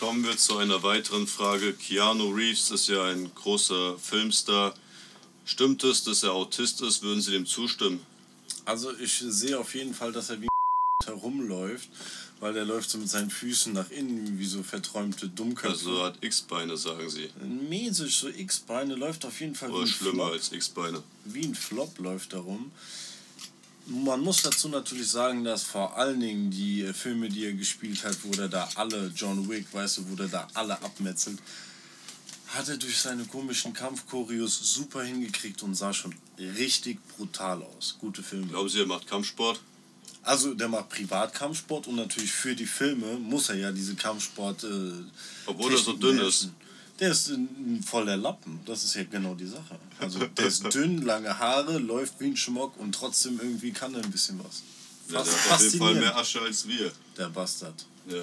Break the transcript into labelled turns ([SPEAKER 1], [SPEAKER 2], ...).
[SPEAKER 1] Kommen wir zu einer weiteren Frage. Keanu Reeves ist ja ein großer Filmstar. Stimmt es, dass er Autist ist? Würden Sie dem zustimmen?
[SPEAKER 2] Also ich sehe auf jeden Fall, dass er wie herumläuft, weil der läuft so mit seinen Füßen nach innen wie so verträumte Dummköpfe.
[SPEAKER 1] Also hat X-Beine, sagen Sie.
[SPEAKER 2] Mäßig, so X-Beine läuft auf jeden Fall
[SPEAKER 1] Oder
[SPEAKER 2] wie ein
[SPEAKER 1] schlimmer
[SPEAKER 2] Flop.
[SPEAKER 1] als X-Beine.
[SPEAKER 2] Wie ein Flop läuft er rum. Man muss dazu natürlich sagen, dass vor allen Dingen die äh, Filme, die er gespielt hat, wo der da alle, John Wick, weißt du, wo der da alle abmetzelt, hat er durch seine komischen Kampfchoreos super hingekriegt und sah schon richtig brutal aus. Gute Filme.
[SPEAKER 1] Glauben Sie, er macht Kampfsport?
[SPEAKER 2] Also der macht Privatkampfsport und natürlich für die Filme muss er ja diese Kampfsport. Äh,
[SPEAKER 1] Obwohl er so dünn
[SPEAKER 2] beherrschen. Der ist ein voller Lappen. Das ist ja genau die Sache. Also der ist dünn, lange Haare, läuft wie ein Schmock und trotzdem irgendwie kann er ein bisschen was.
[SPEAKER 1] Ja, der hat auf jeden Fall mehr Asche als wir.
[SPEAKER 2] Der Bastard.
[SPEAKER 1] Ja.